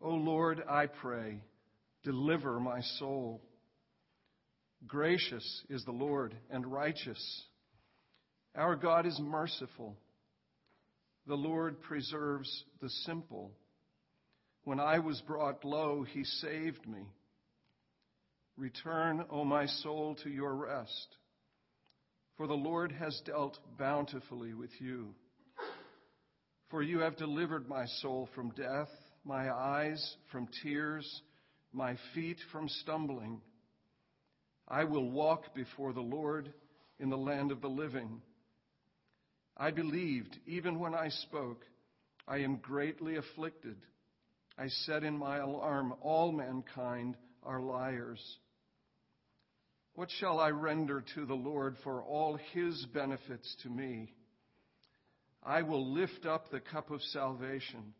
O Lord, I pray, deliver my soul. Gracious is the Lord and righteous. Our God is merciful. The Lord preserves the simple. When I was brought low, he saved me. Return, O my soul, to your rest, for the Lord has dealt bountifully with you. For you have delivered my soul from death, my eyes from tears, my feet from stumbling. I will walk before the Lord in the land of the living. I believed even when I spoke, I am greatly afflicted. I said in my alarm, All mankind are liars. What shall I render to the Lord for all his benefits to me? I will lift up the cup of salvation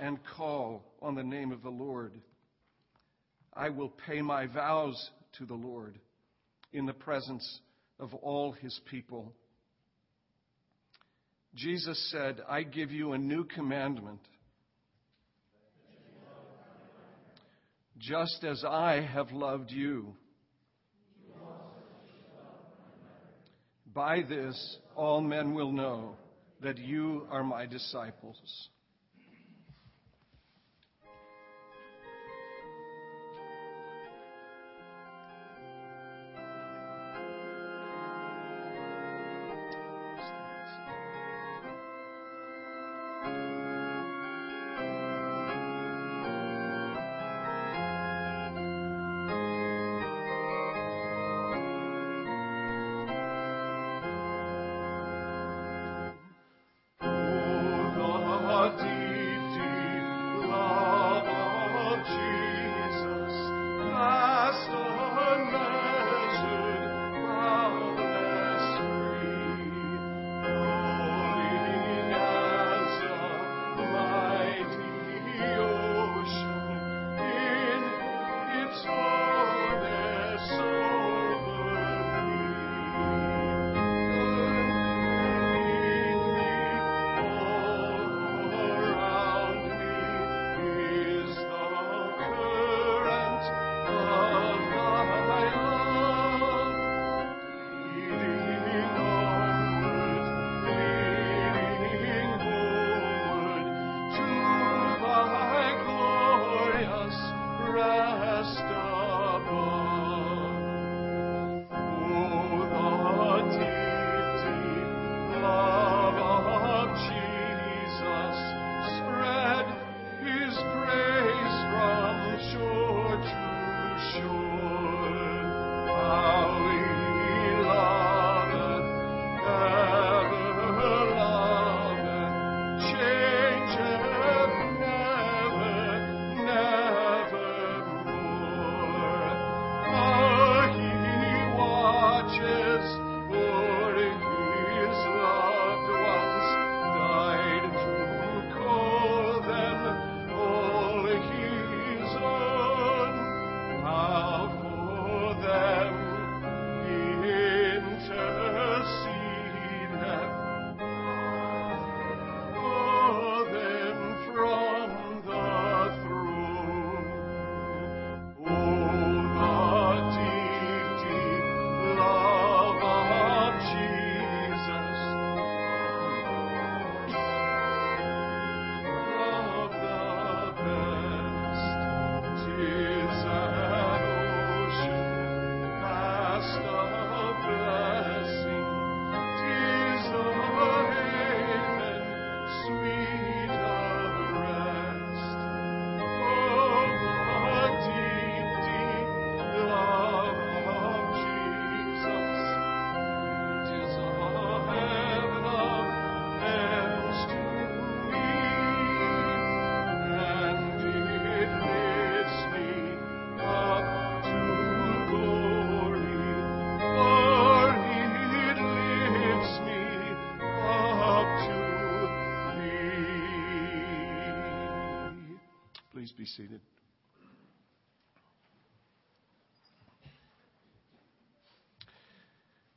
and call on the name of the Lord. I will pay my vows to the Lord in the presence of all his people. Jesus said, I give you a new commandment. Just as I have loved you. By this, all men will know that you are my disciples. Be seated.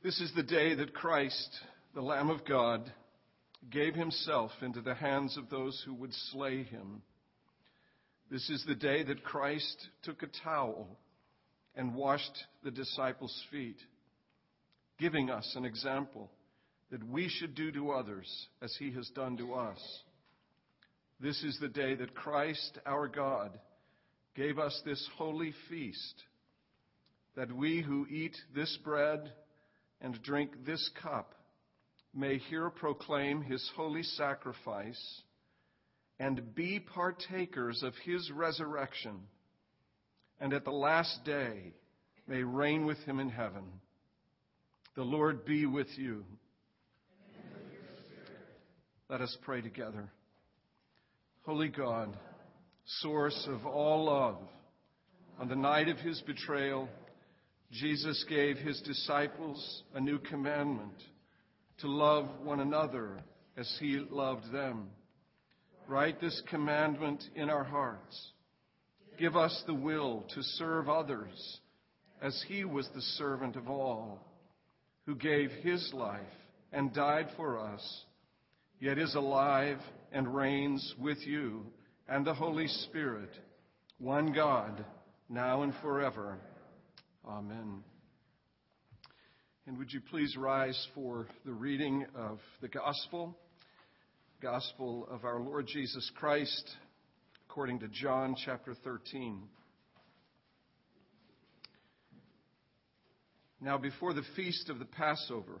This is the day that Christ, the Lamb of God, gave himself into the hands of those who would slay him. This is the day that Christ took a towel and washed the disciples' feet, giving us an example that we should do to others as he has done to us. This is the day that Christ, our God, gave us this holy feast, that we who eat this bread and drink this cup may here proclaim his holy sacrifice and be partakers of his resurrection, and at the last day may reign with him in heaven. The Lord be with you. Let us pray together. Holy God, source of all love, on the night of his betrayal, Jesus gave his disciples a new commandment to love one another as he loved them. Write this commandment in our hearts. Give us the will to serve others as he was the servant of all, who gave his life and died for us yet is alive and reigns with you and the Holy Spirit, one God, now and forever. Amen. And would you please rise for the reading of the Gospel, Gospel of our Lord Jesus Christ, according to John chapter 13. Now, before the feast of the Passover,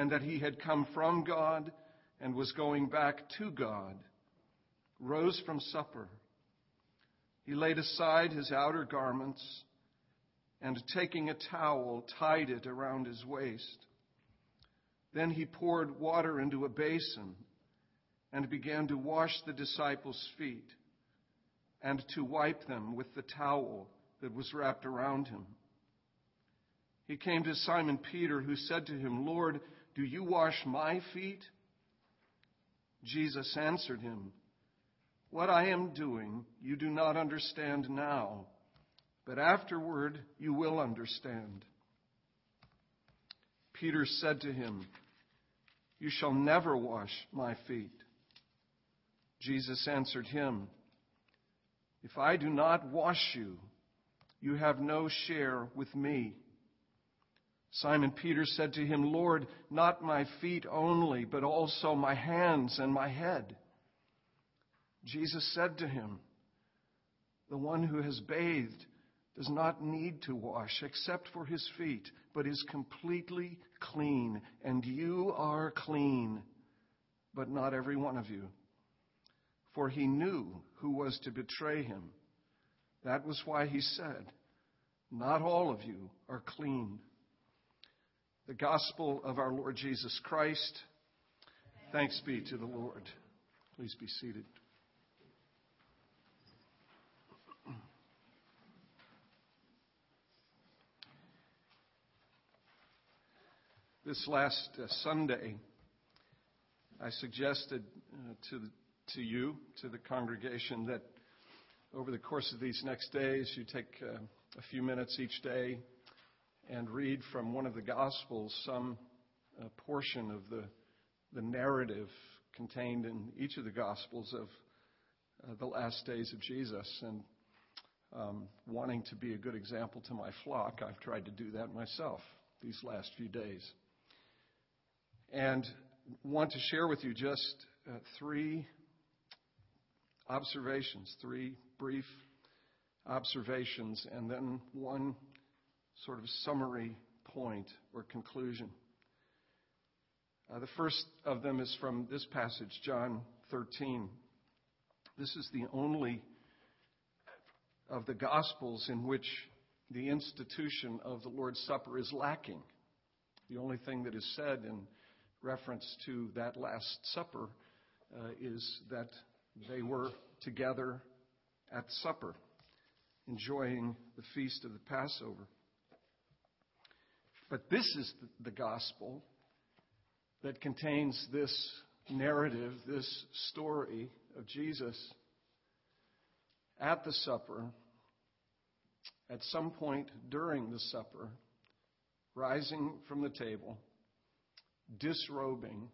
and that he had come from God and was going back to God, rose from supper. He laid aside his outer garments and, taking a towel, tied it around his waist. Then he poured water into a basin and began to wash the disciples' feet and to wipe them with the towel that was wrapped around him. He came to Simon Peter, who said to him, Lord, do you wash my feet? Jesus answered him, What I am doing you do not understand now, but afterward you will understand. Peter said to him, You shall never wash my feet. Jesus answered him, If I do not wash you, you have no share with me. Simon Peter said to him, Lord, not my feet only, but also my hands and my head. Jesus said to him, The one who has bathed does not need to wash except for his feet, but is completely clean. And you are clean, but not every one of you. For he knew who was to betray him. That was why he said, Not all of you are clean the gospel of our Lord Jesus Christ. Thanks be to the Lord. Please be seated. This last uh, Sunday, I suggested uh, to, to you, to the congregation, that over the course of these next days, you take uh, a few minutes each day and read from one of the Gospels some uh, portion of the, the narrative contained in each of the Gospels of uh, the last days of Jesus. And um, wanting to be a good example to my flock, I've tried to do that myself these last few days. And want to share with you just uh, three observations, three brief observations, and then one sort of summary point or conclusion. Uh, the first of them is from this passage, John 13. This is the only of the Gospels in which the institution of the Lord's Supper is lacking. The only thing that is said in reference to that Last Supper uh, is that they were together at supper, enjoying the feast of the Passover. But this is the gospel that contains this narrative, this story of Jesus at the supper, at some point during the supper, rising from the table, disrobing,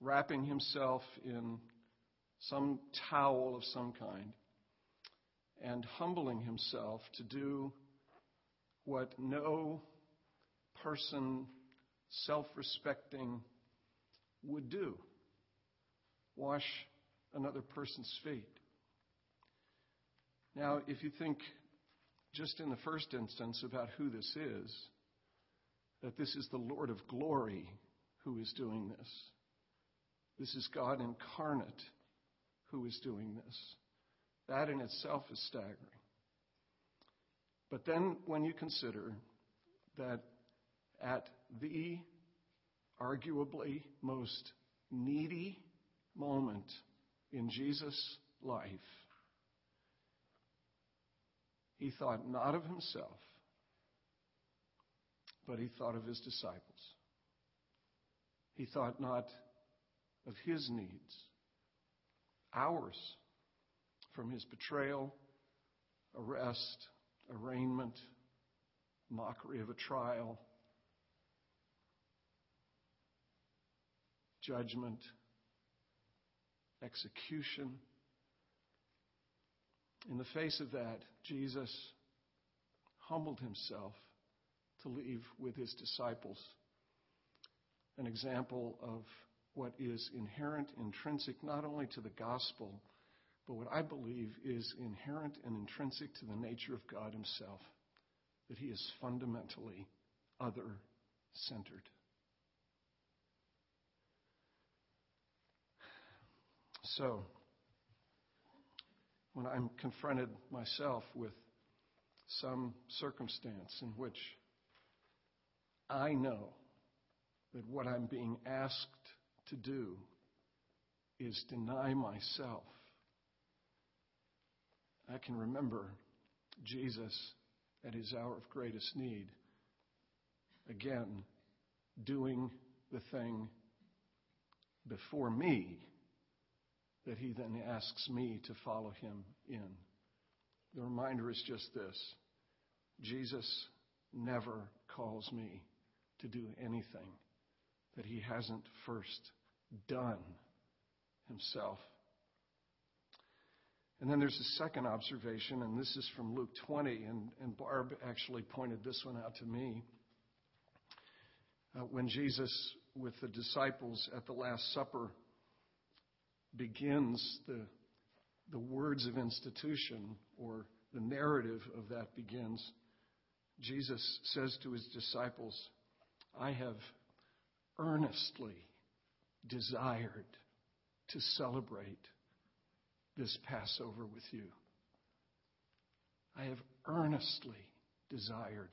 wrapping himself in some towel of some kind, and humbling himself to do what no person self respecting would do wash another person's feet. Now, if you think just in the first instance about who this is, that this is the Lord of glory who is doing this. This is God incarnate who is doing this. That in itself is staggering. But then when you consider that at the arguably most needy moment in Jesus' life, he thought not of himself, but he thought of his disciples. He thought not of his needs, ours, from his betrayal, arrest, arraignment, mockery of a trial, judgment, execution. In the face of that, Jesus humbled himself to leave with his disciples an example of what is inherent, intrinsic, not only to the gospel, but what I believe is inherent and intrinsic to the nature of God Himself that He is fundamentally other centered. So, when I'm confronted myself with some circumstance in which I know that what I'm being asked to do is deny myself, I can remember Jesus at his hour of greatest need, again, doing the thing before me that he then asks me to follow him in. The reminder is just this Jesus never calls me to do anything that he hasn't first done himself. And then there's a second observation, and this is from Luke 20, and, and Barb actually pointed this one out to me. Uh, when Jesus, with the disciples at the Last Supper, begins the, the words of institution or the narrative of that begins, Jesus says to his disciples, I have earnestly desired to celebrate this Passover with you. I have earnestly desired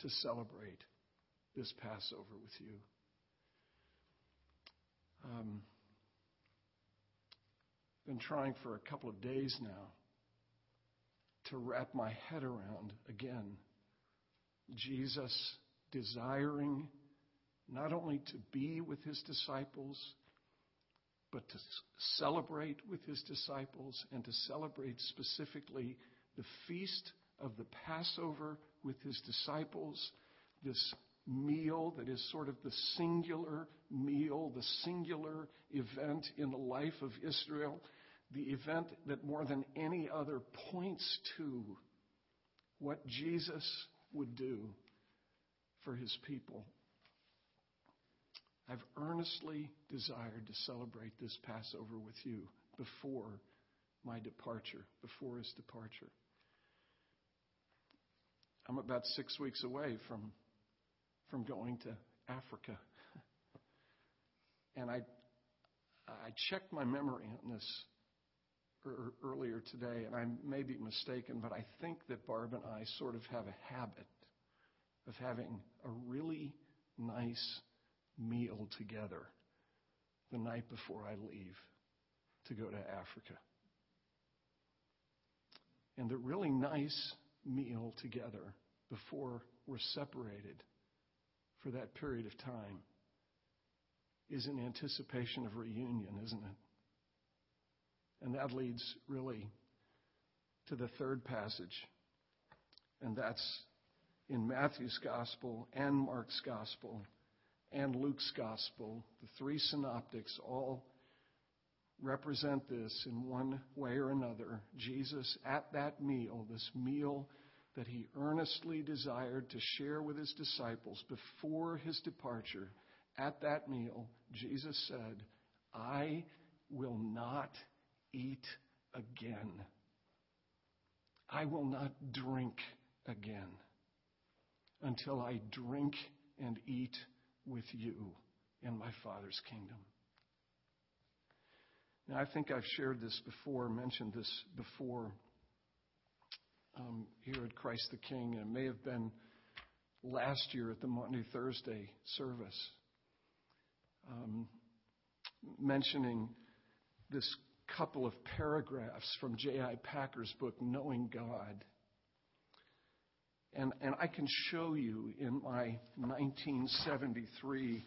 to celebrate this Passover with you. Um, been trying for a couple of days now to wrap my head around again Jesus desiring not only to be with his disciples, but to celebrate with his disciples and to celebrate specifically the feast of the Passover with his disciples, this meal that is sort of the singular meal, the singular event in the life of Israel, the event that more than any other points to what Jesus would do for his people. I've earnestly desired to celebrate this Passover with you before my departure, before his departure. I'm about six weeks away from, from going to Africa. And I, I checked my memory on this er, earlier today, and I may be mistaken, but I think that Barb and I sort of have a habit of having a really nice meal together the night before I leave to go to Africa. And a really nice meal together before we're separated for that period of time is in anticipation of reunion, isn't it? And that leads really to the third passage, and that's in Matthew's Gospel and Mark's Gospel and Luke's Gospel. The three synoptics all represent this in one way or another. Jesus, at that meal, this meal that he earnestly desired to share with his disciples before his departure, at that meal, Jesus said, I will not eat again. I will not drink again until I drink and eat with you in my Father's kingdom. Now, I think I've shared this before, mentioned this before um, here at Christ the King, and it may have been last year at the Maundy Thursday service, um, mentioning this couple of paragraphs from J.I. Packer's book, Knowing God. And, and I can show you in my 1973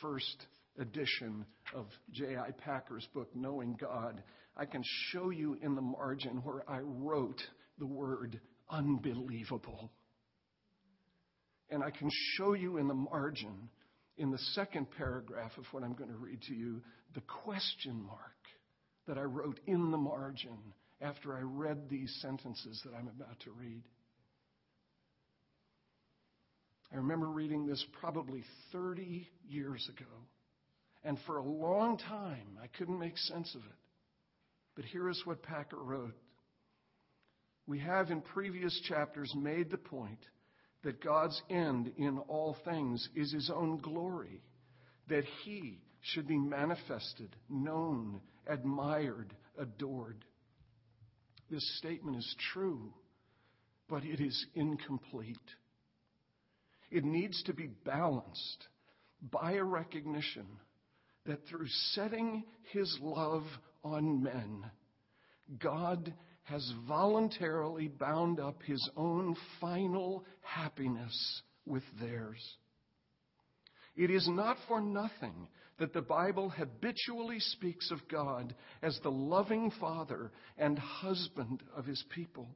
first edition of J.I. Packer's book, Knowing God, I can show you in the margin where I wrote the word unbelievable. And I can show you in the margin, in the second paragraph of what I'm going to read to you, the question mark that I wrote in the margin after I read these sentences that I'm about to read. I remember reading this probably 30 years ago. And for a long time, I couldn't make sense of it. But here is what Packer wrote. We have in previous chapters made the point that God's end in all things is his own glory, that he should be manifested, known, admired, adored. This statement is true, but it is incomplete. It needs to be balanced by a recognition that through setting his love on men, God has voluntarily bound up his own final happiness with theirs. It is not for nothing that the Bible habitually speaks of God as the loving father and husband of his people.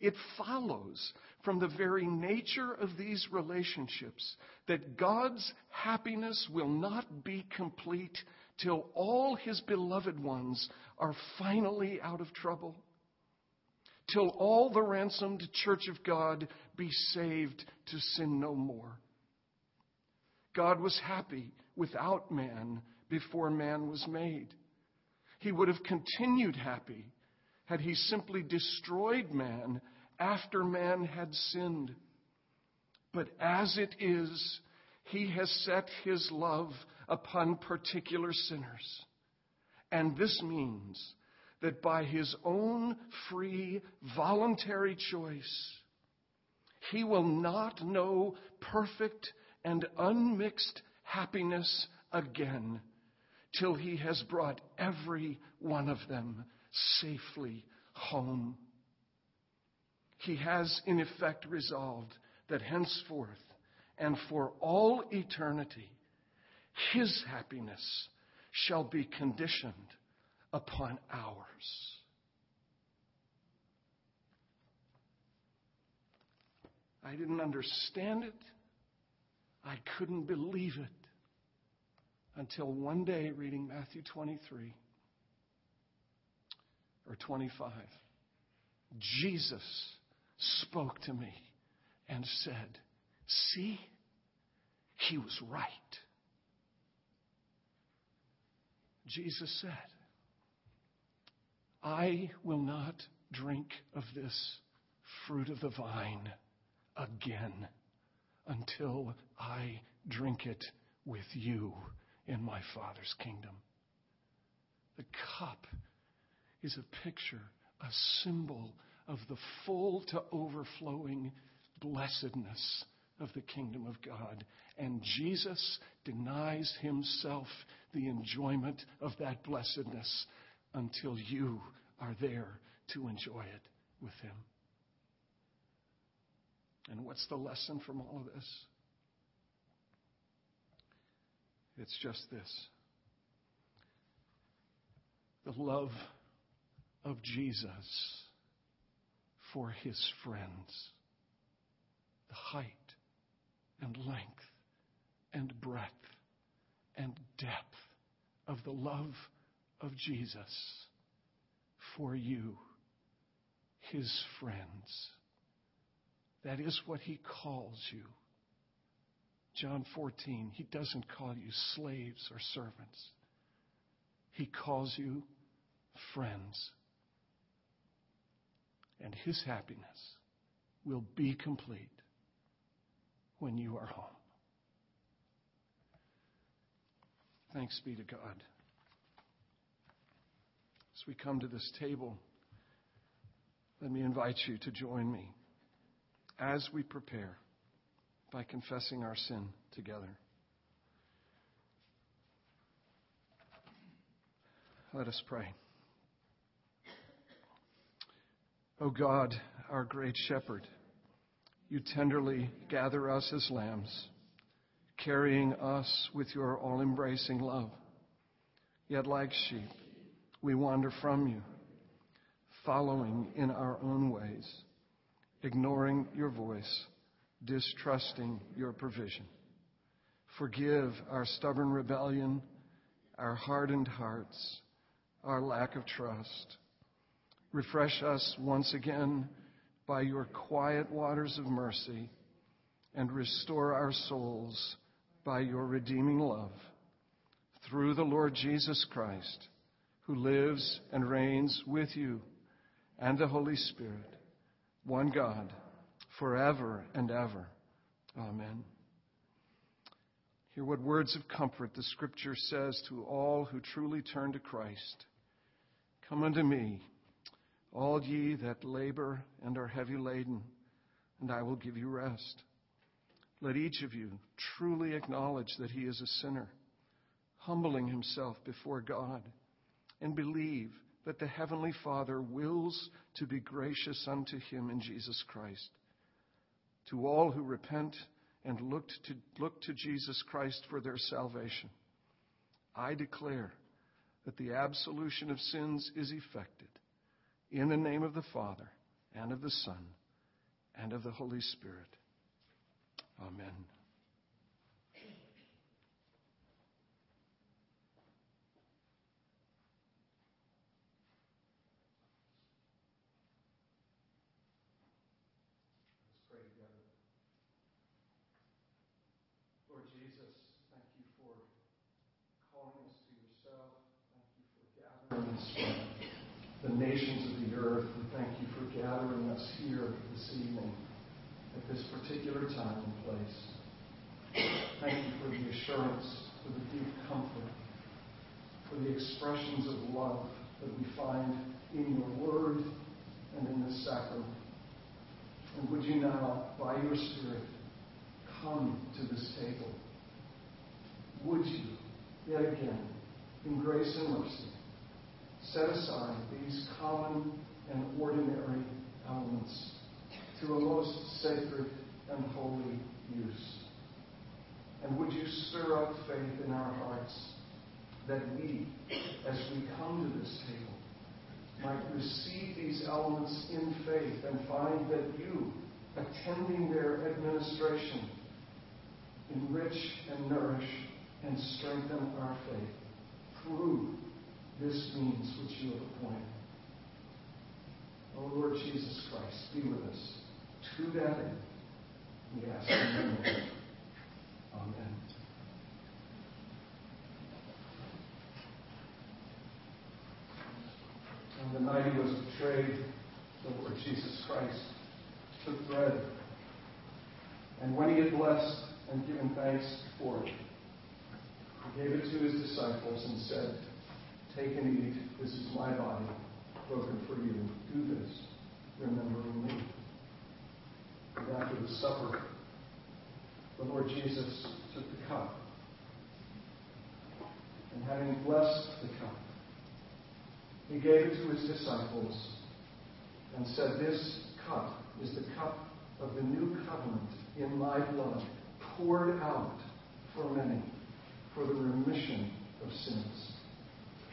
It follows from the very nature of these relationships that God's happiness will not be complete till all his beloved ones are finally out of trouble, till all the ransomed church of God be saved to sin no more. God was happy without man before man was made. He would have continued happy had he simply destroyed man after man had sinned. But as it is, he has set his love upon particular sinners. And this means that by his own free, voluntary choice, he will not know perfect and unmixed happiness again till he has brought every one of them safely home. He has, in effect, resolved that henceforth and for all eternity, his happiness shall be conditioned upon ours. I didn't understand it. I couldn't believe it until one day reading Matthew 23 or 25. Jesus spoke to me and said, See, he was right. Jesus said, I will not drink of this fruit of the vine again until I drink it with you in my Father's kingdom. The cup is a picture, a symbol of the full to overflowing blessedness of the kingdom of God. And Jesus denies himself the enjoyment of that blessedness until you are there to enjoy it with him. And what's the lesson from all of this? It's just this the love of Jesus for his friends, the height and length and breadth and depth of the love of Jesus for you, his friends. That is what he calls you. John 14, he doesn't call you slaves or servants. He calls you friends. And his happiness will be complete when you are home. Thanks be to God. As we come to this table, let me invite you to join me as we prepare by confessing our sin together. Let us pray. O God, our great shepherd, you tenderly gather us as lambs, carrying us with your all embracing love. Yet, like sheep, we wander from you, following in our own ways, ignoring your voice distrusting your provision. Forgive our stubborn rebellion, our hardened hearts, our lack of trust. Refresh us once again by your quiet waters of mercy and restore our souls by your redeeming love. Through the Lord Jesus Christ, who lives and reigns with you and the Holy Spirit, one God forever and ever. Amen. Hear what words of comfort the Scripture says to all who truly turn to Christ. Come unto me, all ye that labor and are heavy laden, and I will give you rest. Let each of you truly acknowledge that he is a sinner, humbling himself before God, and believe that the Heavenly Father wills to be gracious unto him in Jesus Christ to all who repent and look to, look to Jesus Christ for their salvation. I declare that the absolution of sins is effected in the name of the Father and of the Son and of the Holy Spirit. Amen. Lord Jesus, thank you for calling us to yourself. Thank you for gathering us from the nations of the earth. We thank you for gathering us here this evening this particular time and place. Thank you for the assurance, for the deep comfort, for the expressions of love that we find in your word and in this sacrament. And would you now, by your Spirit, come to this table? Would you, yet again, in grace and mercy, set aside these common and ordinary elements to a most sacred and holy use. And would you stir up faith in our hearts that we, as we come to this table, might receive these elements in faith and find that you, attending their administration, enrich and nourish and strengthen our faith through this means which you have appointed. O Lord Jesus Christ, be with us to that end. We ask in name. Amen. On the night he was betrayed, the Lord Jesus Christ took bread, and when he had blessed and given thanks for it, he gave it to his disciples and said, Take and eat. This is my body, broken for you. Do this, remembering me. And after the supper, the Lord Jesus took the cup. And having blessed the cup, he gave it to his disciples and said, This cup is the cup of the new covenant in my blood, poured out for many for the remission of sins.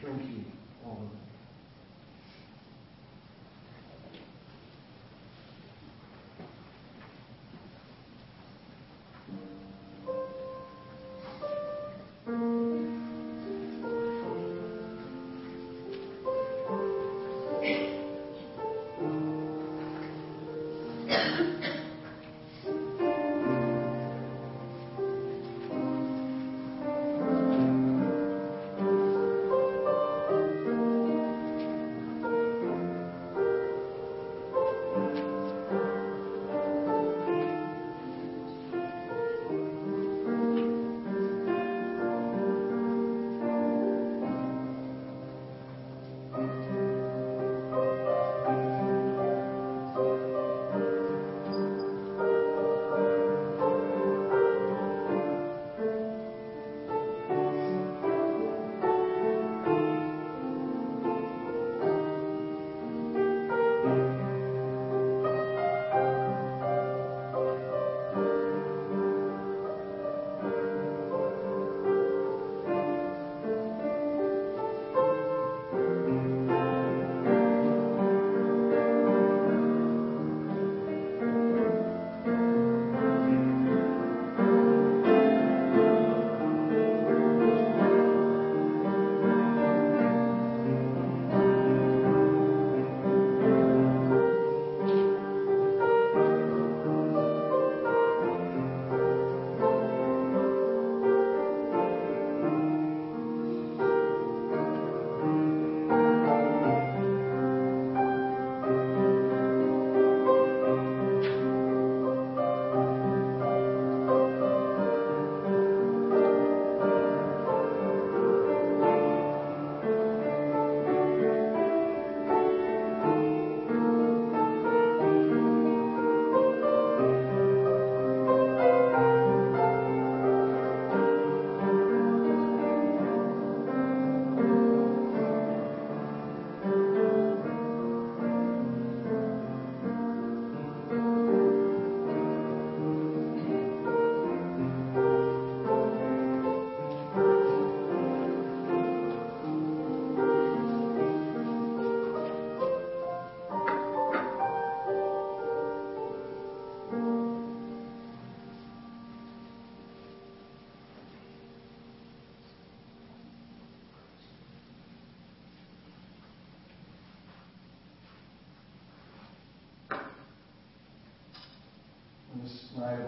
Drink ye all of it. Night of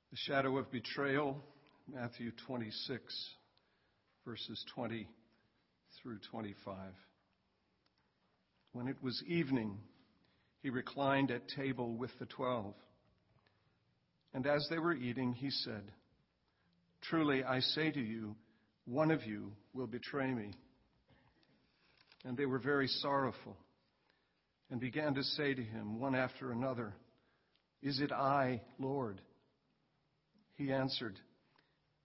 The shadow of betrayal, Matthew 26, verses 20 through 25. When it was evening, he reclined at table with the twelve. And as they were eating, he said, Truly I say to you, one of you will betray me. And they were very sorrowful and began to say to him, one after another, Is it I, Lord? He answered,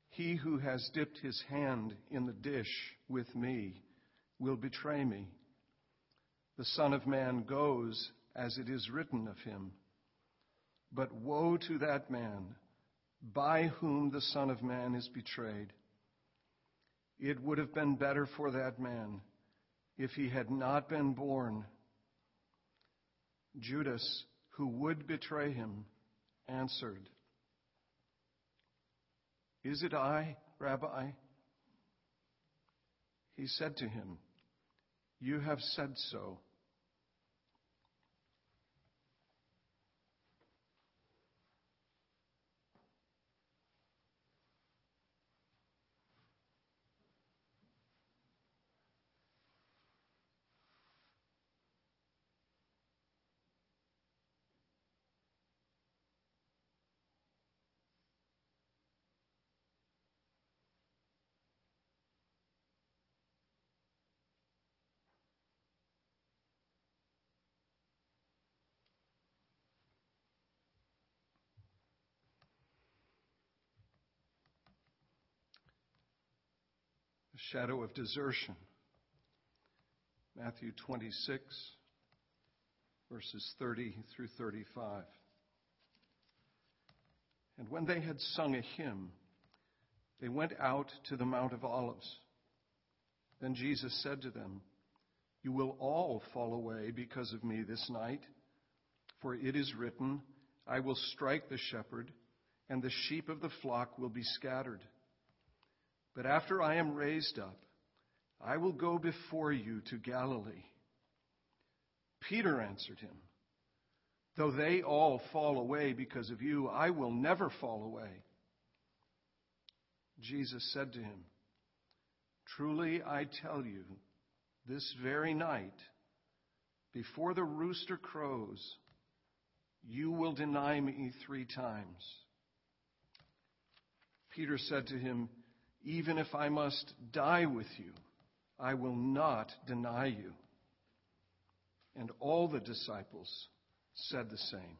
He who has dipped his hand in the dish with me will betray me. The Son of Man goes as it is written of him. But woe to that man by whom the Son of Man is betrayed. It would have been better for that man if he had not been born. Judas, who would betray him, answered, Is it I, Rabbi? He said to him, You have said so. Shadow of desertion. Matthew 26, verses 30 through 35. And when they had sung a hymn, they went out to the Mount of Olives. Then Jesus said to them, You will all fall away because of me this night, for it is written, I will strike the shepherd, and the sheep of the flock will be scattered. But after I am raised up, I will go before you to Galilee. Peter answered him, Though they all fall away because of you, I will never fall away. Jesus said to him, Truly I tell you, this very night, before the rooster crows, you will deny me three times. Peter said to him, even if I must die with you, I will not deny you. And all the disciples said the same.